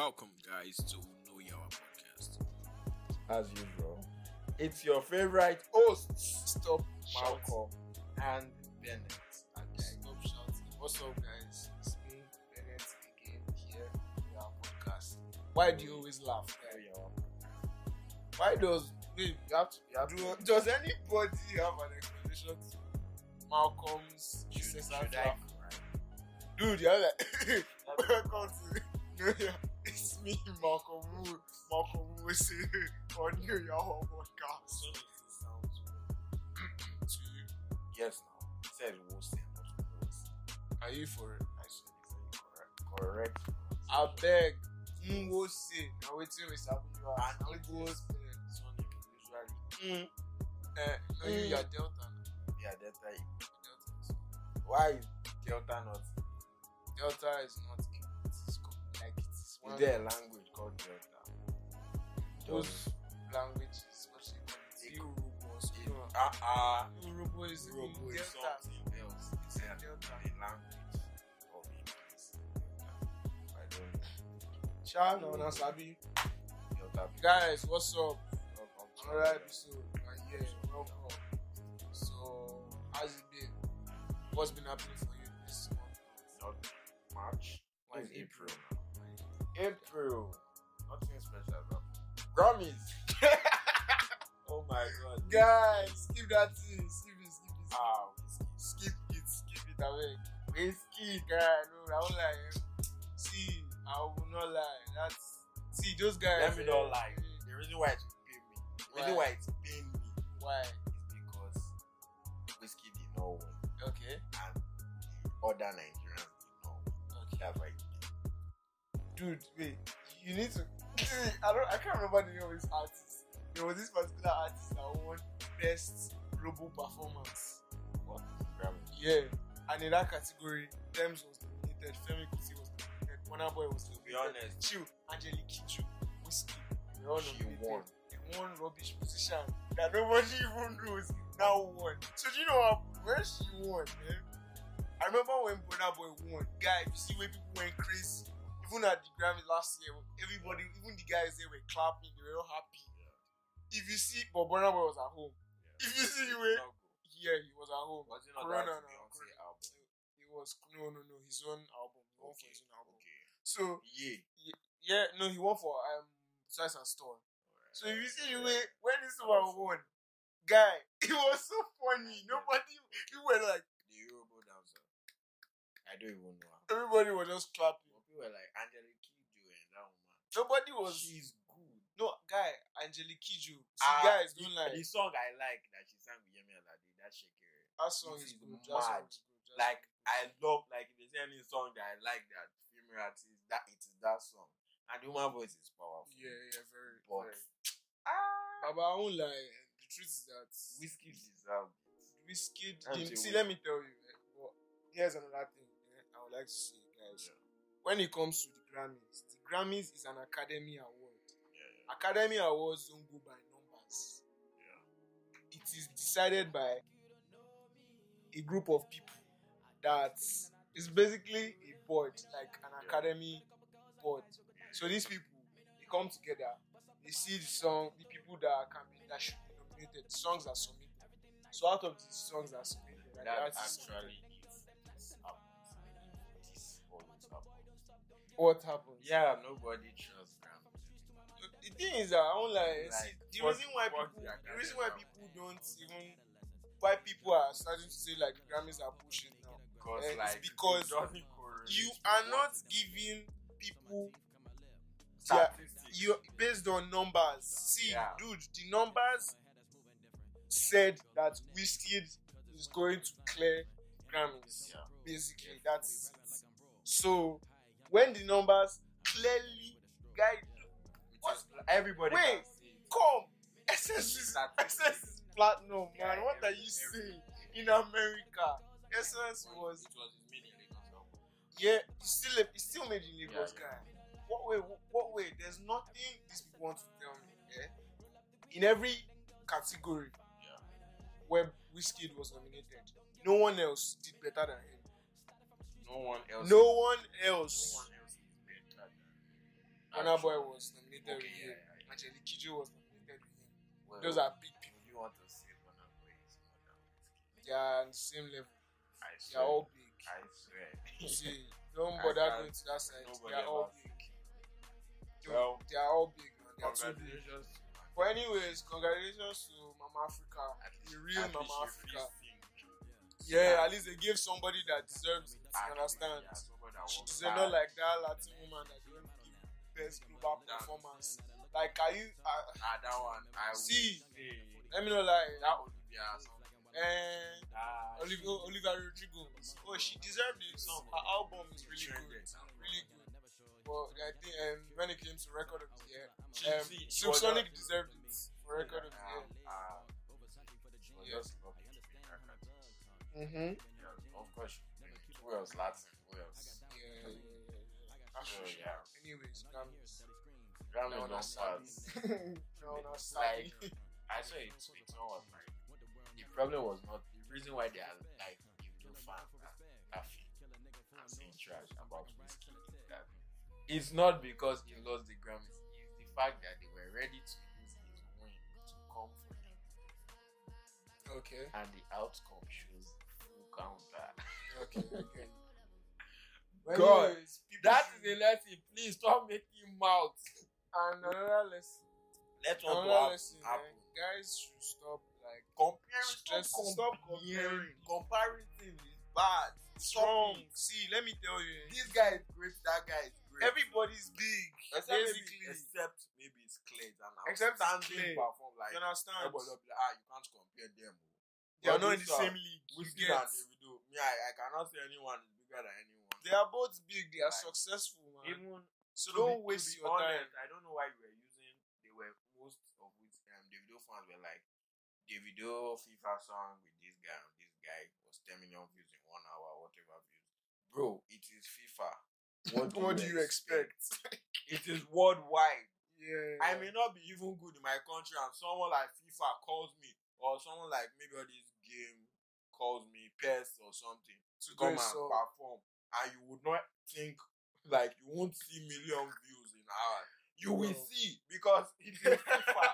Welcome, guys, to Know Your Podcast. as usual. It's your favorite hosts, Stop. Malcolm and Bennett. And stop shouting. What's up, guys? It's me, Bennett, again here in our podcast. Why do you always laugh. Why does you have to, you have to, does anybody have an explanation to Malcolm's Should, should I laugh? Dude, you're like, welcome to Know Your- It's me, Malcolm Wu, Malcolm Wu, say, on Know Your Home podcast. to you. Yes, now. Said we'll say not words. Are you for it? I said it's correct. Correct. I beg. Ngo say. Now wetin we sabi you are. And Ngo Igbo's say. Son usually. Mm. Eh, no, you, Mm. you are Delta. now. Yeah, Delta. Delta. Why is Delta not? Delta is not one Is there a language called Delta? those languages. What you call it? Igbo. Yorubas. Ah ah. Yoruba is in is something else. It's a, Delta. a language of English. I don't know. Sha no na sabi. Guys, what's up? Another episode. And yeah, welcome. So, how's it been? What's been happening for you this month? Not March. Why is April. April? April. Nothing special about Grammys. oh my god. Guys, skip that thing. Skip it, skip it. Ah, skip it, skip it away. Wizkid, guy, no, I won't lie. See, I will not lie. That's see those guys. Let me not lie. eh, The reason why it's paying me, the reason Why? it's paying me Why? is because Wizkid did not win Okay, and other Nigerians Dude, wait. You need to. I don't. I can't remember the name of this artist. There was this particular artist that won best global performance. What? Yeah, and in that category, Tems was nominated, Femi Kuti was nominated, Boy was To be nominated. honest, Chill, Angelique Kidjo, Wizkid. They all She nominated. won. The one rubbish position that nobody even knows now won. So do you know what happened? When she won, man, I remember when Burna Boy won. Guy, you see where people went crazy. Even at the Grammy last year, everybody, even the guys there were clapping, they were all happy. If you see, but Burna Boy was at home. If you see the way, yeah, he was at home. Was not Corona Corona. album? It was no, no, no, his own album. He won for Okay. his own album. Okay. So Yeah. yeah, no, he won for um Twice as Tall. Alright. So if you see the way when this one won, guy, it was so funny. Nobody, you were like, the Yoruba dancer. I don't even know. everybody was just clapping. But people were like Angelique Kidjo and that woman. Nobody was. She's good. no, guy, Angelique Kidjo. See, Ah, guys, don't the, lie. The song I like that she sang with Yemi Alade, that Shekere. That song is is good. That song mad. is good. That Like song I love like if there's any song that I like that female artist that it is that song. And the woman voice is powerful. yeah, yeah, very. But ah Baba, I won't lie. The truth is that Wizkid deserved it. Wizkid. I'm didn't- saying See, let me tell you. eh, But here's another thing eh, I would like to say, guys. Yeah. When it comes to the Grammys, the Grammys is an Academy Award. Yeah, yeah. Academy Awards don't go by numbers. Yeah. It is decided by a group of people that is basically a board, like an academy board. So these people they come together, they see the song, the people that can be that should be nominated, the songs are submitted. So out of these songs that are submitted, That actually what happens? Yeah, nobody trusts Grammy. the thing is that I don't like, Like, see, the fuck- reason why people the reason why people don't even why people are starting to say like Grammys are pushing now. Because eh, it's like because You are not giving people statistics. you based on numbers. See, Yeah. dude, the numbers said that Wizkid is going to clear Grammys. Yeah. Basically, that's it. So when the numbers clearly guide Because everybody Wait, can see it. come SS is. SS is platinum, man. What are you saying? In America, SS was it was his Made in Lagos album. yeah, it's still it's still made in Lagos, guy. What way? What way? There's nothing these people want to tell me. Yeah? In every category where Wizkid was nominated, no one else did better than him. No one else. No one No else. one else is better than. Burna Boy was nominated Okay, with yeah, him. yeah, yeah. Angelique Kidjo was nominated with him. Well, Those are big people. You want to say Burna Boy is more than Wizkid, They are on the same level. I They are all big. I swear. See, don't bother going to that side. They are all big. They- Well, they are all big. Man. They are too big. But anyways, congratulations to Mama Africa, the real Mama you Africa. Yeah, at least they gave somebody that deserves it. You understand? deserves not like that Latin woman that don't give best global performance. Like, are you? Uh, Ah, that one. I See, let me know, like, that Olivia and Olivia, Olivia Rodrigo. Oh, she deserved it. So her album is really good, really good. But I think um, when it came to record of the year, She- um, Silk Sonic deserved it for record of the year. Was Yeah. Mm-hmm. Yeah, of course. Who else? Latin. Who else? Yeah, yeah, yeah, yeah. That's So, yeah. Anyways, Grammys. Grammy Now don't na pass. sabi. Now Like. I saw it. It was like the problem was not the reason why they are like you fans are laughing and saying trash about Wizkid is that it's not because he lost the Grammys. It's the fact that they were ready to use his win to come for him, Okay. and the outcome shows full counter. Okay. Okay. God, Anyways, That is a lesson. Please stop making mouth. and another lesson. Let Another lesson. eh, happen. guys should stop like Comparing, Stress- stop, stop comparing. Comparison is bad. strong. See, let me tell you. eh, This guy is great. That guy is great. Everybody's big. except maybe, basically. except maybe it's Clay and Except Clay. perform like you understand? everybody will be like, ah, you can't compare them. They are not in the same league. Wizkid and Me, I, I cannot say anyone is bigger than anyone. They are both big. They are Like, successful, man. Even so don't be- waste your honest, time. I don't know why you were using. They were most of which um, Davido fans were like, Davido FIFA song with this guy. and This guy was 10 million views in one hour, whatever views. Bro, it is FIFA. What do you expect? It is worldwide. Yeah. I may not be even good in my country, and someone like FIFA calls me, or someone like maybe all this game calls me PES or something to come and solve. perform, and you would not think like you won't see million views in hours. You will No. see because it is FIFA.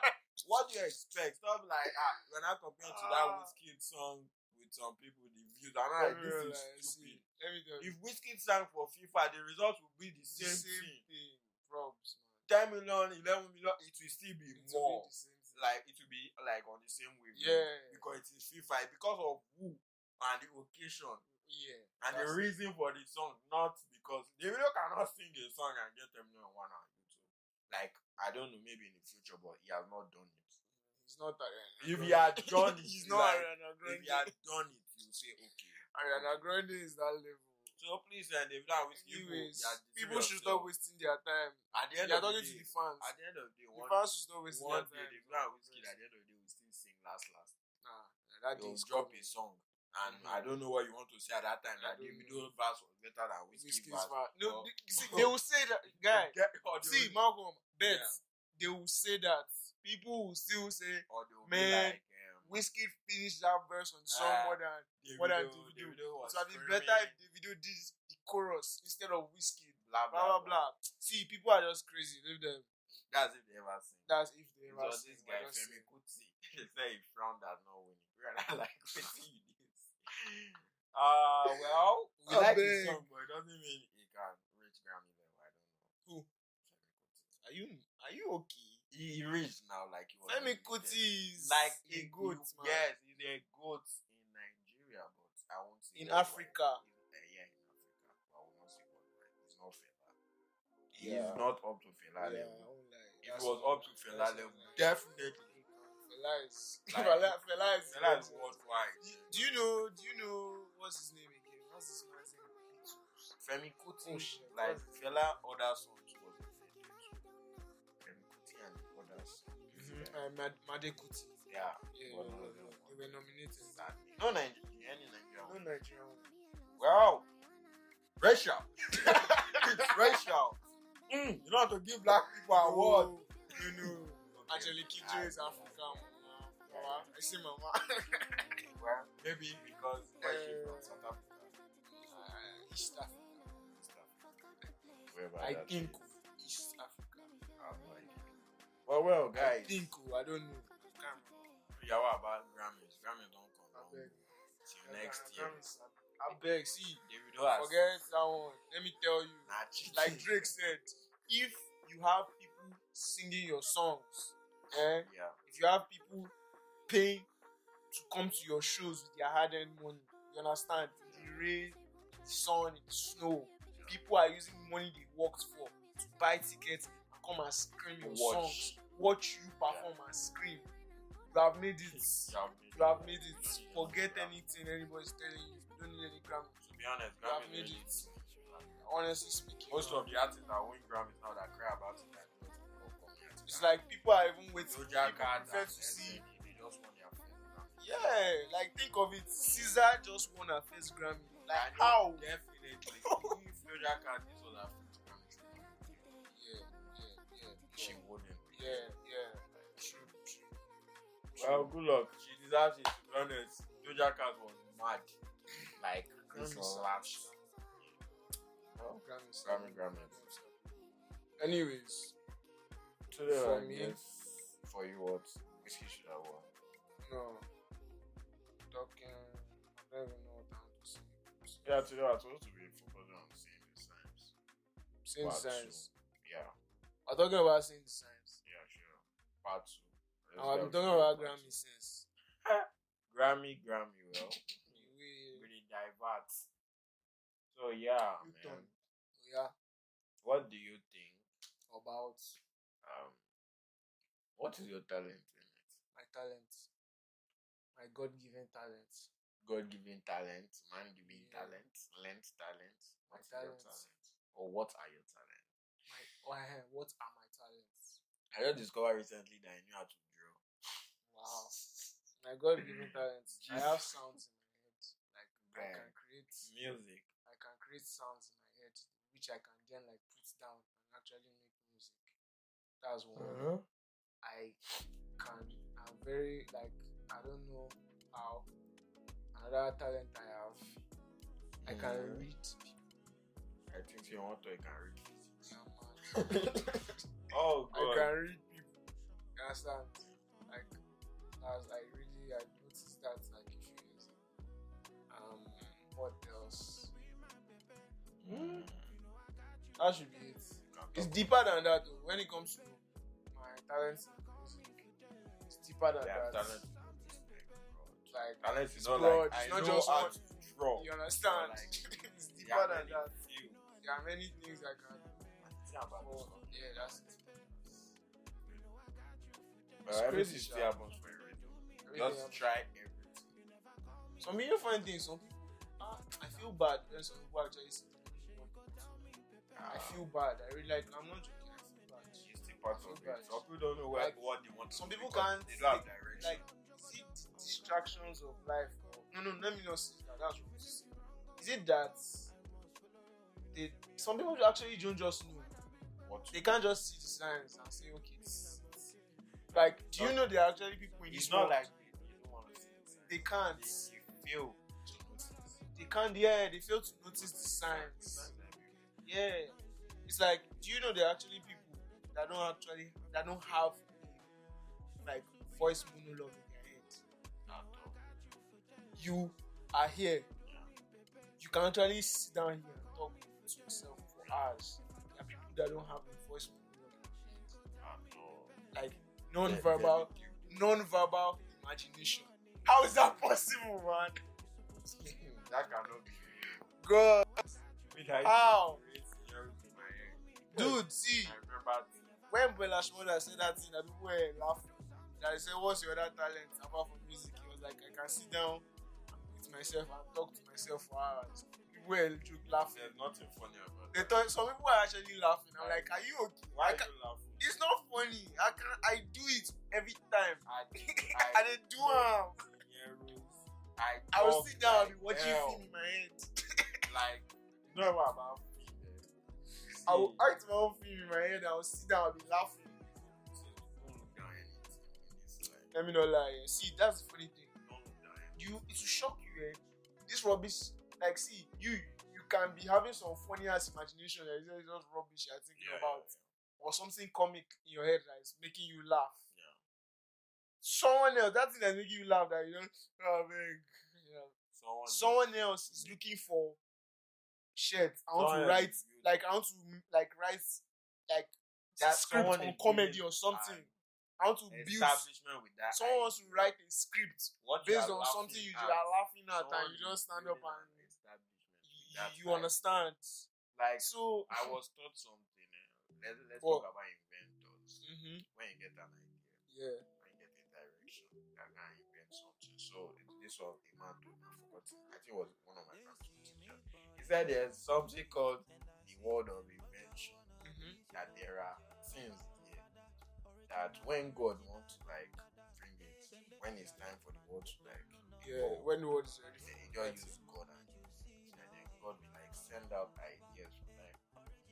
what do you expect? Stop like ah, when I compare to that Ah. Wizkid song with some people, the views are not like this is Like, stupid. see, let me tell you. If Wizkid sang for FIFA, the results will be the same, same thing. thing. Probs, man. 10 million, 11 million, it will still be It will more. be the same thing. Like it will be like on the same wave. Yeah. Because it is FIFA, because of who and the occasion Yeah. and the reason for the song, not because Davido cannot sing a song and get them million one on YouTube. Like I don't know, maybe in the future, but he has not done it. He's not Ariana If he had done it, he's not like, Ariana If Grande. he had done it, you say okay. Ariana Grande is that level. So please, and if that with you, Anyways, you people should stop wasting their time. At the end are of the talking to day, the fans. at the end of the day, The fans should stop wasting one their day, time. the Brown Wizkid, at the end of the day, will still sing last, last. Nah, that day drop a song. And Mhm. I don't know what you want to say at that time. I That don't Davido verse was better than Wizkid verse. No, they, you see, they will say that, guy. See, Malcolm, bet Yeah. they will say that. People will still say or they will Man, be like, Wizkid finished that verse on song Ah, more than Davido, more than Davido. Davido So it'd be better if Davido did the chorus instead of Wizkid. blah, Blah blah blah. See, people are just crazy. Leave them. That's if they ever sing. That's if they It ever sing, this guy, Femi. Kuti. He said he frowned at not winning. We're not like, what you this? Uh, well, we I like beg. the song, but it doesn't mean he can reach Grammy level. I don't know. Who? Are you are you okay? He, he reached now, like he was. Femi. Kuti is like a goat, he- man. Yes, he's a goat in Nigeria, but I won't say In. Africa. He's, uh, yeah, in Africa, but I will not say worldwide. He's not Fela. He Yeah. is not up to Fela Yeah, level. I. If he was up to Fela level, what- definitely. Fela is Like- Fela, Fela is Fela is worldwide. Do you know? Do you know what's his name again? What's his man's name? Femi Kuti, Oh, shit. like Fela, other songs was others. Mm-hmm. Uh, Mad-. Yeah, Yeah, yeah, they were nominated. sadly. No Nigerian, any Nigerian. No Nigerian. Well, racial. it's racial. Mm, you know how to give black people award. You know, Angelique Kidjo is African. Mama. I see Mama. Well, maybe because she Uh, from South Africa. uh, East Africa. East Africa. I think. East Africa. Well, well, guys. I think, oh, I don't know. Yeah, what about Grammys? Grammys don't come I beg. till next year. I beg, see, Davido has forget that one. Let me tell you, like Drake said, if you have people singing your songs, eh, Yeah. if you have people paying to come to your shows with their hard-earned money, you understand? The rain, in the sun, the snow, people are using money they worked for to buy tickets come and scream your Watch. songs, watch you perform and scream. You have made it. Yeah, You have made it. Forget anything anybody's telling you. You don't need any Grammy. To be honest, You have made it. Honestly speaking, Most of the artists that win Grammys now that cry about it. Like, it's like people are even waiting. Cat prefer to see. SNL, they just won their first Grammy. Yeah, like think of it. SZA just won her first Grammy. Like how? Definitely. if Doja Cat is Yeah, yeah. True, true. Well, good luck. She deserves it. To be honest, Doja Cat was mad. Like this Grammy last. Oh, Grammy, Grammy, Grammy. Anyways, Today, For I me- guess, for you, what Wizkid should I won? no. Talking. I don't even know what I want to say. Yeah, today I was supposed to be focusing on seeing the signs. Saying signs. Yeah, I'm talking about saying the signs. Part two. I've been talking about Grammy since. Grammy, Grammy. Well, We, really divert. So yeah, You man. yeah, What do you think? about Um, what is your talent in it? my talent, my God-given talent. God-given talent, man-given Yeah. talent, lent talent. My What is your talents. talent? Or what are your talents? My, oh, eh, what are my talents? I just discovered recently that I knew how to draw. Wow. My God-given talents. I have sounds in my head. Like I can create, Music. I can create sounds in my head, which I can then like put down and actually make music. That's one. Uh-huh. I can. I'm very like I don't know how. Another talent I have. I can Mhm. read people. I think you want to, I can read physics. Yeah, man. oh, I can read people. You understand? Like, as I really, I noticed that like a few years ago. Um, what else? Mm. That should be it. It's deeper than that, though. When it comes to my talents it's deeper than Yeah, that. talent. Like, Talent is it's not broad. like It's I not just how to draw. you understand? Like, it's deeper than that. fields. There are many things I can. Yeah, but Oh, yeah, that's it. Well, It's everything crazy, still sha. happens for a reason. Everything Just try everything. Some people find things. Some people, ah, I feel bad when some people actually say, I feel bad. I really like. I'm not joking. I feel bad. It's still part of it. Some people don't know Like, what they want some people can't They don't have direction. Like, is it distractions of life? Or, no, no, let me not say that. That's what to say. Is it that they? Some people actually don't just know. What to They can't just see the signs and say, okay, this. Like, do you know there are actually people in It's this not world- like they, they don't want to see the signs. they can't. They, they fail to notice. They can't. Yeah, they fail to notice the signs. Yeah, it's like, do you know there are actually people that don't actually that don't have like voice monologue in their head. You are here. You can actually sit down here and talk to yourself for hours. That don't have a voice monologue in their head. At all. Like non-verbal, non-verbal imagination. How is that possible, man? That cannot be. God, How? create scenarios in dude, see. I when Bella Shmurda said that thing, that people were laughing. That I said, "What's your other talent apart from music?" He was like, "I can sit down with myself and talk to myself for hours." Were joke laughing. there's nothing funny about They thought some people were actually laughing. I'm like, "Are you okay?" Why I are you laughing? it's not funny. I can I do it every time. I, I did do am. I, I will sit down and be like watching hell. film in my head. Like, you know what about film? I will act my own film in my head. I will sit down and be laughing. Don't look down anything in this life. Let me not lie. See, that's the funny thing. Don't look down anything. you it will shock you eh? this rubbish like see you you can be having some funny ass imagination that is just rubbish you're thinking Yeah, about or something comic in your head that is making you laugh. Yeah. Someone else, that thing that's making you laugh, that you know, oh man, yeah. Someone, someone else is looking for shit. I want to write, like I want to like write, like That script on comedy or something. want to build. establishment with that. Someone wants to write a script What based on something you are laughing at, and you just stand up and with you, understand. Like So, I was taught something. Eh? Let's let's What? talk about inventors. Mhm. When you get an idea, yeah, when you get a direction, you can invent something. So this was a man me. I forgot. I think it was one of my teachers. He said there's something called the world of invention. Mhm. That there are things there that when God wants to like bring it, when it's time for the world to like yeah. When the world is ready he just send out ideas for like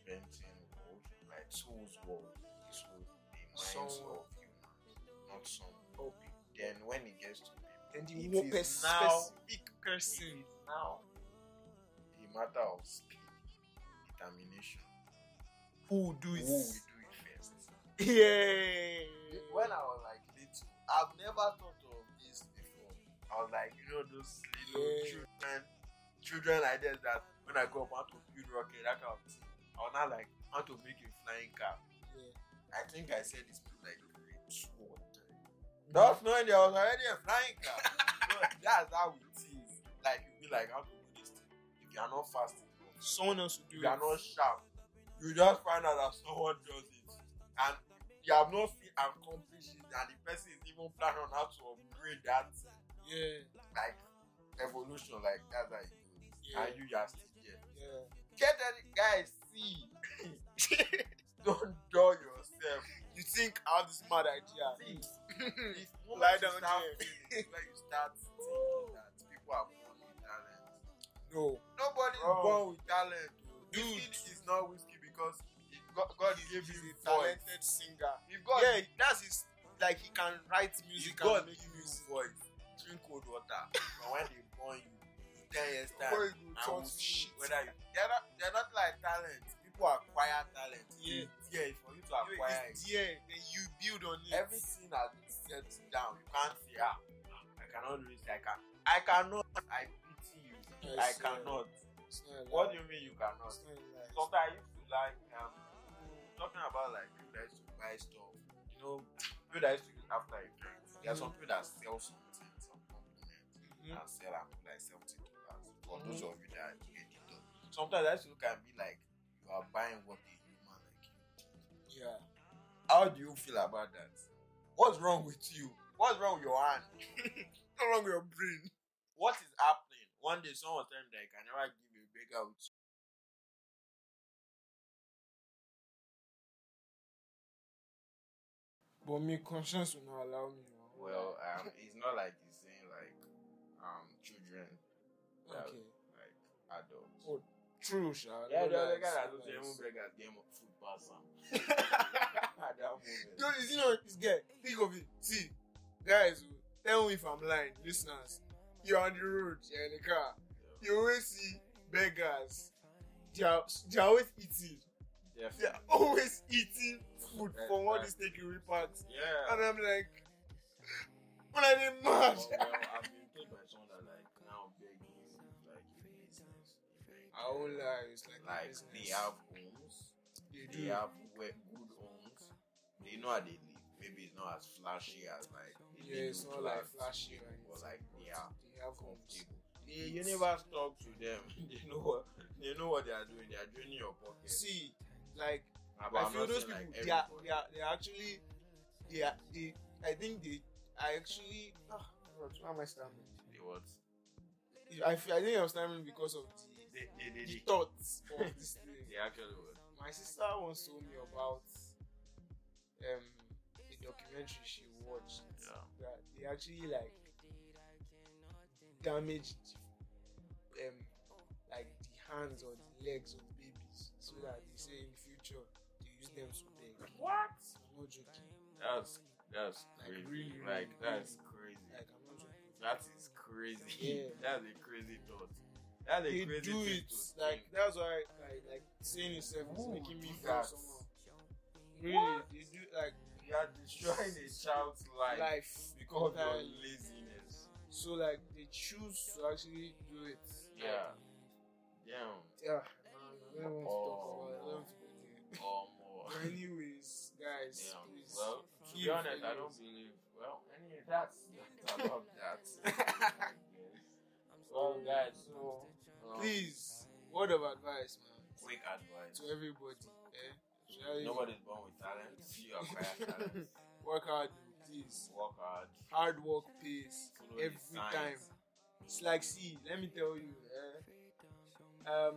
inventing or like tools world. This will the minds Someone- of humans, not some Oh. people. Then when it gets to people, and the It more now- specific person. it is now a matter of speed, determination. Who will do Who it? will do it first? Yeah. When I was like little, I've never thought of this before. I was like, you know, those little Yeah. children, children ideas that when I grow up, I want to build rocket, that kind of thing. I was not like, I want to make a flying car. Yeah. I think I said this to like two or three. Not knowing there was already a flying car. that's how it is. Like, you be like, how to do this thing. If you are not fast enough, Someone else will do if you are not sharp, you just find out that someone does it. And you have not seen accomplished it, and the person is even planning on how to upgrade that. Yeah. like evolution, like that's how it goes. Yeah. And you just. Yeah. Get any guys, see. Don't dull yourself. you think I have this mad idea? See, if Lie moment you down there. when you start thinking that people are born with talent. no. Nobody is born with talent. Dude. Wizkid is not Wizkid because God, God gave you a voice. talented singer. If God, yeah, that's his. Like he can write music if God and make you music. voice, drink cold water. But when they born you, ten years time, Before you I to shit. whether you, they're not they're not like talent. People acquire talent. Yeah. yeah. For you to acquire it, there, then you build on it. everything has been set down. You can't say ah, I cannot do this. I can. I cannot. I pity you. Yes, I cannot. Not What do you mean you cannot? it's not like- Sometimes I used to like um talking about like people that used to buy stuff. You know, people that used to use after effects. There are some people that sell something, some component Mhm. and sell and put like seventy dollars. For those of you that do editor, sometimes I used to look and be like, you are buying what a human like you. did. Yeah. How do you feel about that? What's wrong with you? What's wrong with your hand? What's wrong with your brain? What is happening? One day someone tell me that I can never give you a with But my conscience will not allow me. Well, um, it's not like he's saying like um children, okay. like adults. Oh, True, Sha. yeah, no the other lies, guy that does the beggars game of food pass am. At that moment. No, you know this guy. Think of it. See, guys, oh, tell me if I'm lying, listeners. You're on the road, you're in the car. You always see beggars. They are, they are always eating. They are always eating food Right, from all these takeaway parts. Yeah. And I'm like, when are they mad? well, well, I've been I won't lie, it's like, Like they have homes, They they have good homes. They know how they live. Maybe it's not as flashy as like Yeah, it's not like flashy or but like they are They have comfortable. The universe talk to them. they know what they know what they are doing. They are draining your pocket. See, like, but I I'm feel those people like, they are they are they are actually they are they I think they are actually ah, God, why am I stammering? They what? I feel, I think I'm stammering because of the They they they, the thoughts of this thing. they actually what? My sister once told me about um a documentary she watched Yeah. that they actually like damaged um like the hands or the legs of babies so that they say in the future they use them to beg. What? I'm not joking. That's that's Like, crazy. really, like really, that's crazy. Like I'm not joking. That is crazy. Yeah. that's a crazy thought. That's they do it like that's why I like saying itself is making me fat. Really, they do like that? somehow. destroying a child's life, life because of entirely. laziness. So like they choose to actually do it. Yeah. Damn. Yeah. Man, I don't want to Oh. talk about it. I don't want to go there. Or more. Anyways, guys, Damn. please. Well, to be honest, I don't believe. Well, anyway, that's I love that. Well, guys, so Please, word of advice, man, quick advice. to everybody. Eh? Especially- Nobody's born with talent. You acquire talent. Work hard, please. Work hard. Hard work pays Follow every time. It's like, see, let me tell you, eh? um,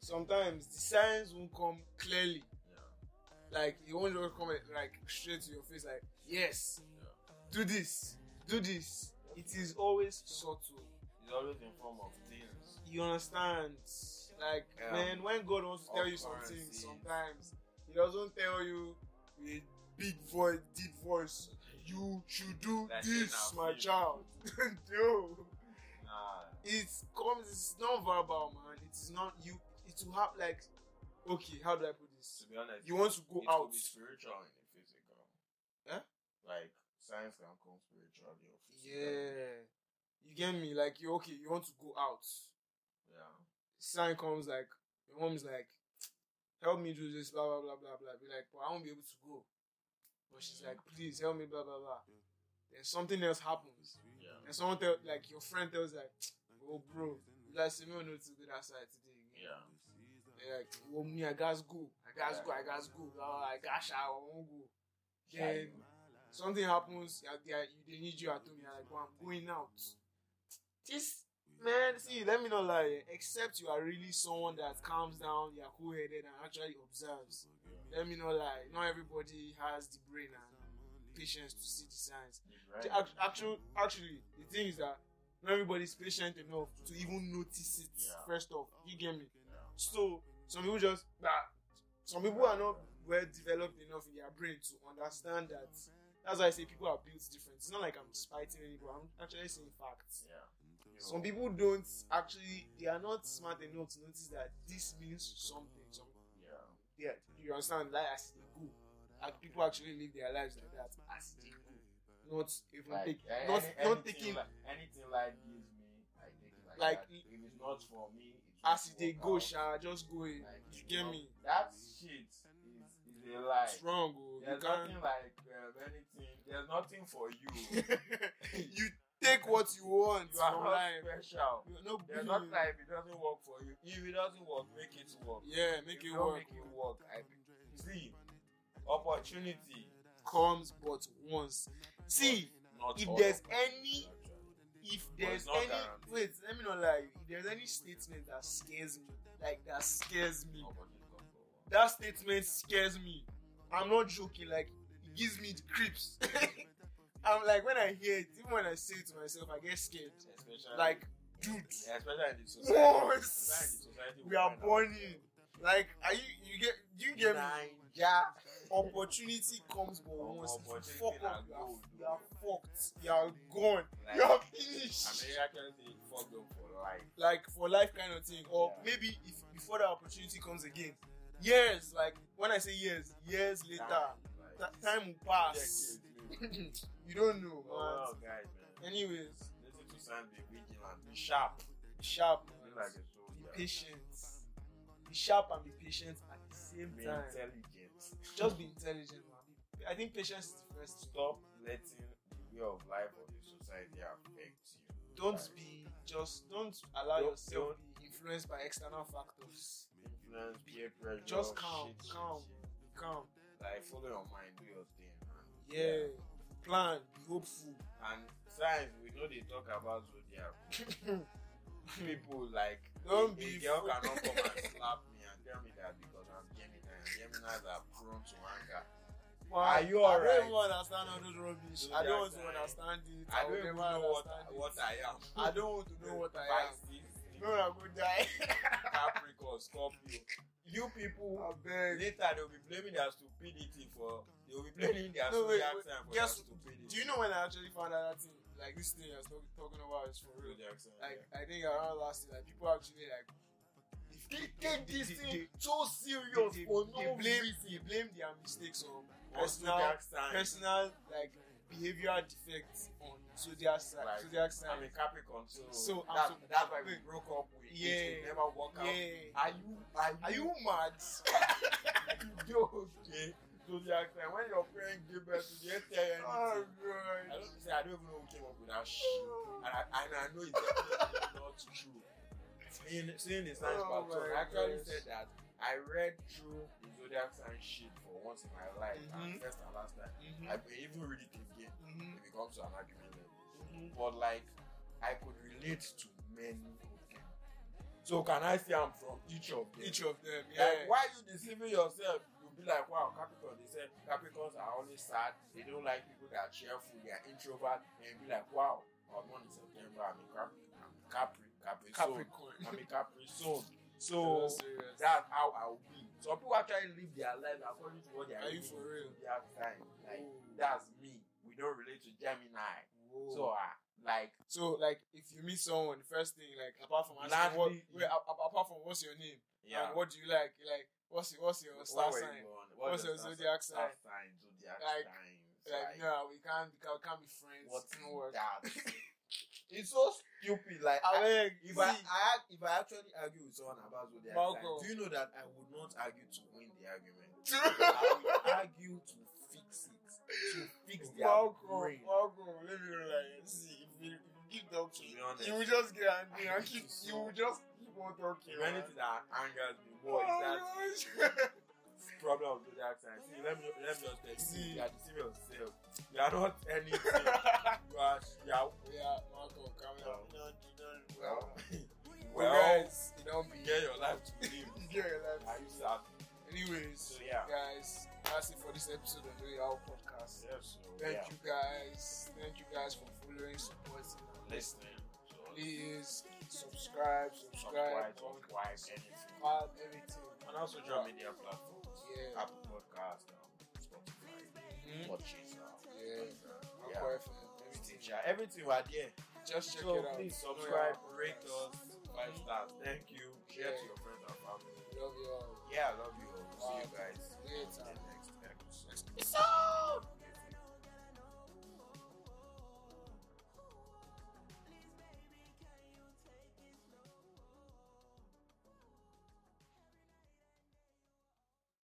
sometimes the signs won't come clearly. Yeah. Like, it won't just come like straight to your face, like, yes, Yeah. do this, do this. It is always subtle. It's always in form of things. You understand? Like, Yeah. man, when God wants to tell you something, sometimes He doesn't tell you with big voice, deep voice. You should do Like this, my "I child. no, Nah. it comes. It's not verbal, man. It is not you. It will have like, okay, how do I put this? To be honest, You want to go it out. could be spiritual and physical. Huh? Like science can come spiritually or physical. Yeah, you get me. Like you okay, you want to go out. Yeah. Sign comes like your mom is like, help me do this, blah blah blah blah blah. Be like, but I won't be able to go. But she's mm. like, please help me, blah blah blah. Then something else happens, Yeah. and someone tell like your friend tells like, oh bro, you like see me on to go that side today. Yeah. They're like, well, me, I gotta go. I gotta go. I gotta go. Blah, blah, I gotta shower. I won't go. Then something happens. yeah, They, they need you at home. You're like, well, I'm going out. This man, see, let me not lie. Except you are really someone that calms down, you're cool-headed, and actually observes. Let me not lie. Not everybody has the brain and patience to see the signs. Right. Actually, actually, the thing is that not everybody's patient enough to even notice it. Yeah. First off, you get me. Yeah. So some people just nah, some people are not well developed enough in their brain to understand that. That's why I say people are built different. It's not like I'm spiting anybody. I'm actually saying facts. Yeah. Some people don't actually they are not smart enough to notice that this means something. Some Yeah. yeah, you understand like as they go. Like people actually live their lives like that as they go. Not even Like, take a- not any- not taking like, anything life gives me, I take it like, Like, that. If it's not for me, it as they go, sha, just go in. Like, You it's get not- me? That shit is, is a lie. Strong, oh. You There's can't nothing like um, anything. There's nothing for you. you take what you want you are from not life. special. Not There's being- not like it doesn't work for you. If it doesn't work, make it work. Yeah, make If it you work. Make it work. I see opportunity. Comes but once. See, if there's any, if there's any, guaranteed. wait, let me not lie. If there's any statement that scares me, like that scares me, Opportunity comes for one. that statement scares me. I'm not joking. Like it gives me the creeps. I'm like when I hear it, even when I say it to myself, I get scared. Especially Like, dude, especially in the society. Especially in the society we are born in. Like, are you? You get? You get me? Yeah. opportunity comes but once. Fuck up, you are, you are fucked. You are gone. Like, you are finished. American say fuck them for life. Like for life kind of thing. Or Yeah. maybe if before the opportunity comes again, years. Like when I say years, years later, Like, that time will pass. decades later. You don't know, Oh, man. well, guys, man. Anyways, Listen to be vigilant, be sharp. be sharp, Be like a Be patient. Be sharp and be patient at the same Be time. intelligent. Just be intelligent, man. I think patience is the first. Stop letting the way of life of the society affect you. don't Like, be just don't allow Don't- yourself be influenced by external factors. influence, peer pressure. Just calm, shit, calm. shit. Calm. Like follow your mind, do your thing, man. Yeah. Plan. Be hopeful. And science, we know they talk about zodiac. People like Don't a, be a girl cannot come and slap me and tell me that because I'm Gemini. and Geminis are prone to anger. Are you I alright? don't even understand all those rubbish. I don't want to understand it. I don't will even know what, what I am. I don't want to know what I am. Pisces, No, I go die. Capricorn, Scorpio. You people, I beg. later they'll be blaming their stupidity for. They'll be blaming their No, wait, wait. for Guess- their stupidity. Do you know when I actually found out that thing? Like this thing I was talking about is for real. Sign? Like I think around last year, like people actually like if they take this thing they- so serious they, for they no blame reason. they blame their mistakes on On personal personal like behavioral defects on zodiac sign Like, zodiac sign. I'm a Capricorn, so, So, that, so- that's why we broke up with. Yeah. It will never work out. yeah. Are you are you, Are you mad? joking? Zodiac sign. When your friend gave birth to the anything. oh I don't say I don't even know who came up with that shit. And I, and I know it's definitely not true. Seeing, seeing the science Oh my I actually gosh. said that I read through the zodiac sign shit for once in my life, and Mhm. first and last time. Mhm. I may even read it again Mhm. if it comes to an argument But like, I could relate to many of them. So can I say I'm from each of them? Each of them, Like, yeah. why you deceiving yourself? You'll be like, wow, Capricorn. They say Capricorns are always sad. They don't like people that are cheerful. They are introvert. And you'll be like, wow, I was born in September. I'm a Capri. I'm a Capri. Capri. Capricorn. I'm a Capri soon. So that's how I'll be. Some people actually live their life according to what they are. Are you for real? in Their time. Like Ooh. that's me. We don't relate to Gemini. Whoa. So uh, like So, like, if you meet someone, the first thing, like, apart from asking, what, wait, apart from what's your name, yeah. and what do you like, like, what's your, what's your star you sign? born? What's your zodiac sign? sign, zodiac Like- signs. Like, no, we can't, we can't, we can't be friends. What's work. that? it's so stupid. Like, I, Alex, if I, I if I actually argue with someone about zodiac sign, do you know that I would not argue to win the argument? I would argue to to fix their Malcolm, brain. Malcolm, let me see, if you, if you keep talking, To be honest. you will just get angry and keep, So- you will just keep on talking. If anything that angers me Oh, more is that problem of zodiac sign. See, let me let me just tell you, See. you are deceiving yourself. You are not anything. you are, you are yeah, Malcolm, down. Well. You don't, you don't, well, well, well, guys, you don't be, get your life to live. you get your life. Are you sad? Anyways, So this episode of the Our Podcast. Yes, so, Thank yeah. you guys. Thank you guys for following, supporting, and listening. So, Please subscribe, subscribe, subscribe, anything. add everything. And also social media platforms. Yeah. Apple Podcast, um, Spotify, Mhm. Watches, um, Yeah. yeah. Anchor FM, everything. Stitcher, everything we're there. Just check so it out. please subscribe, your rate us five stars. Thank you. Share Yeah. to your friends and family. Love you all. Yeah, I love you. all. See you guys. Later. in the next episode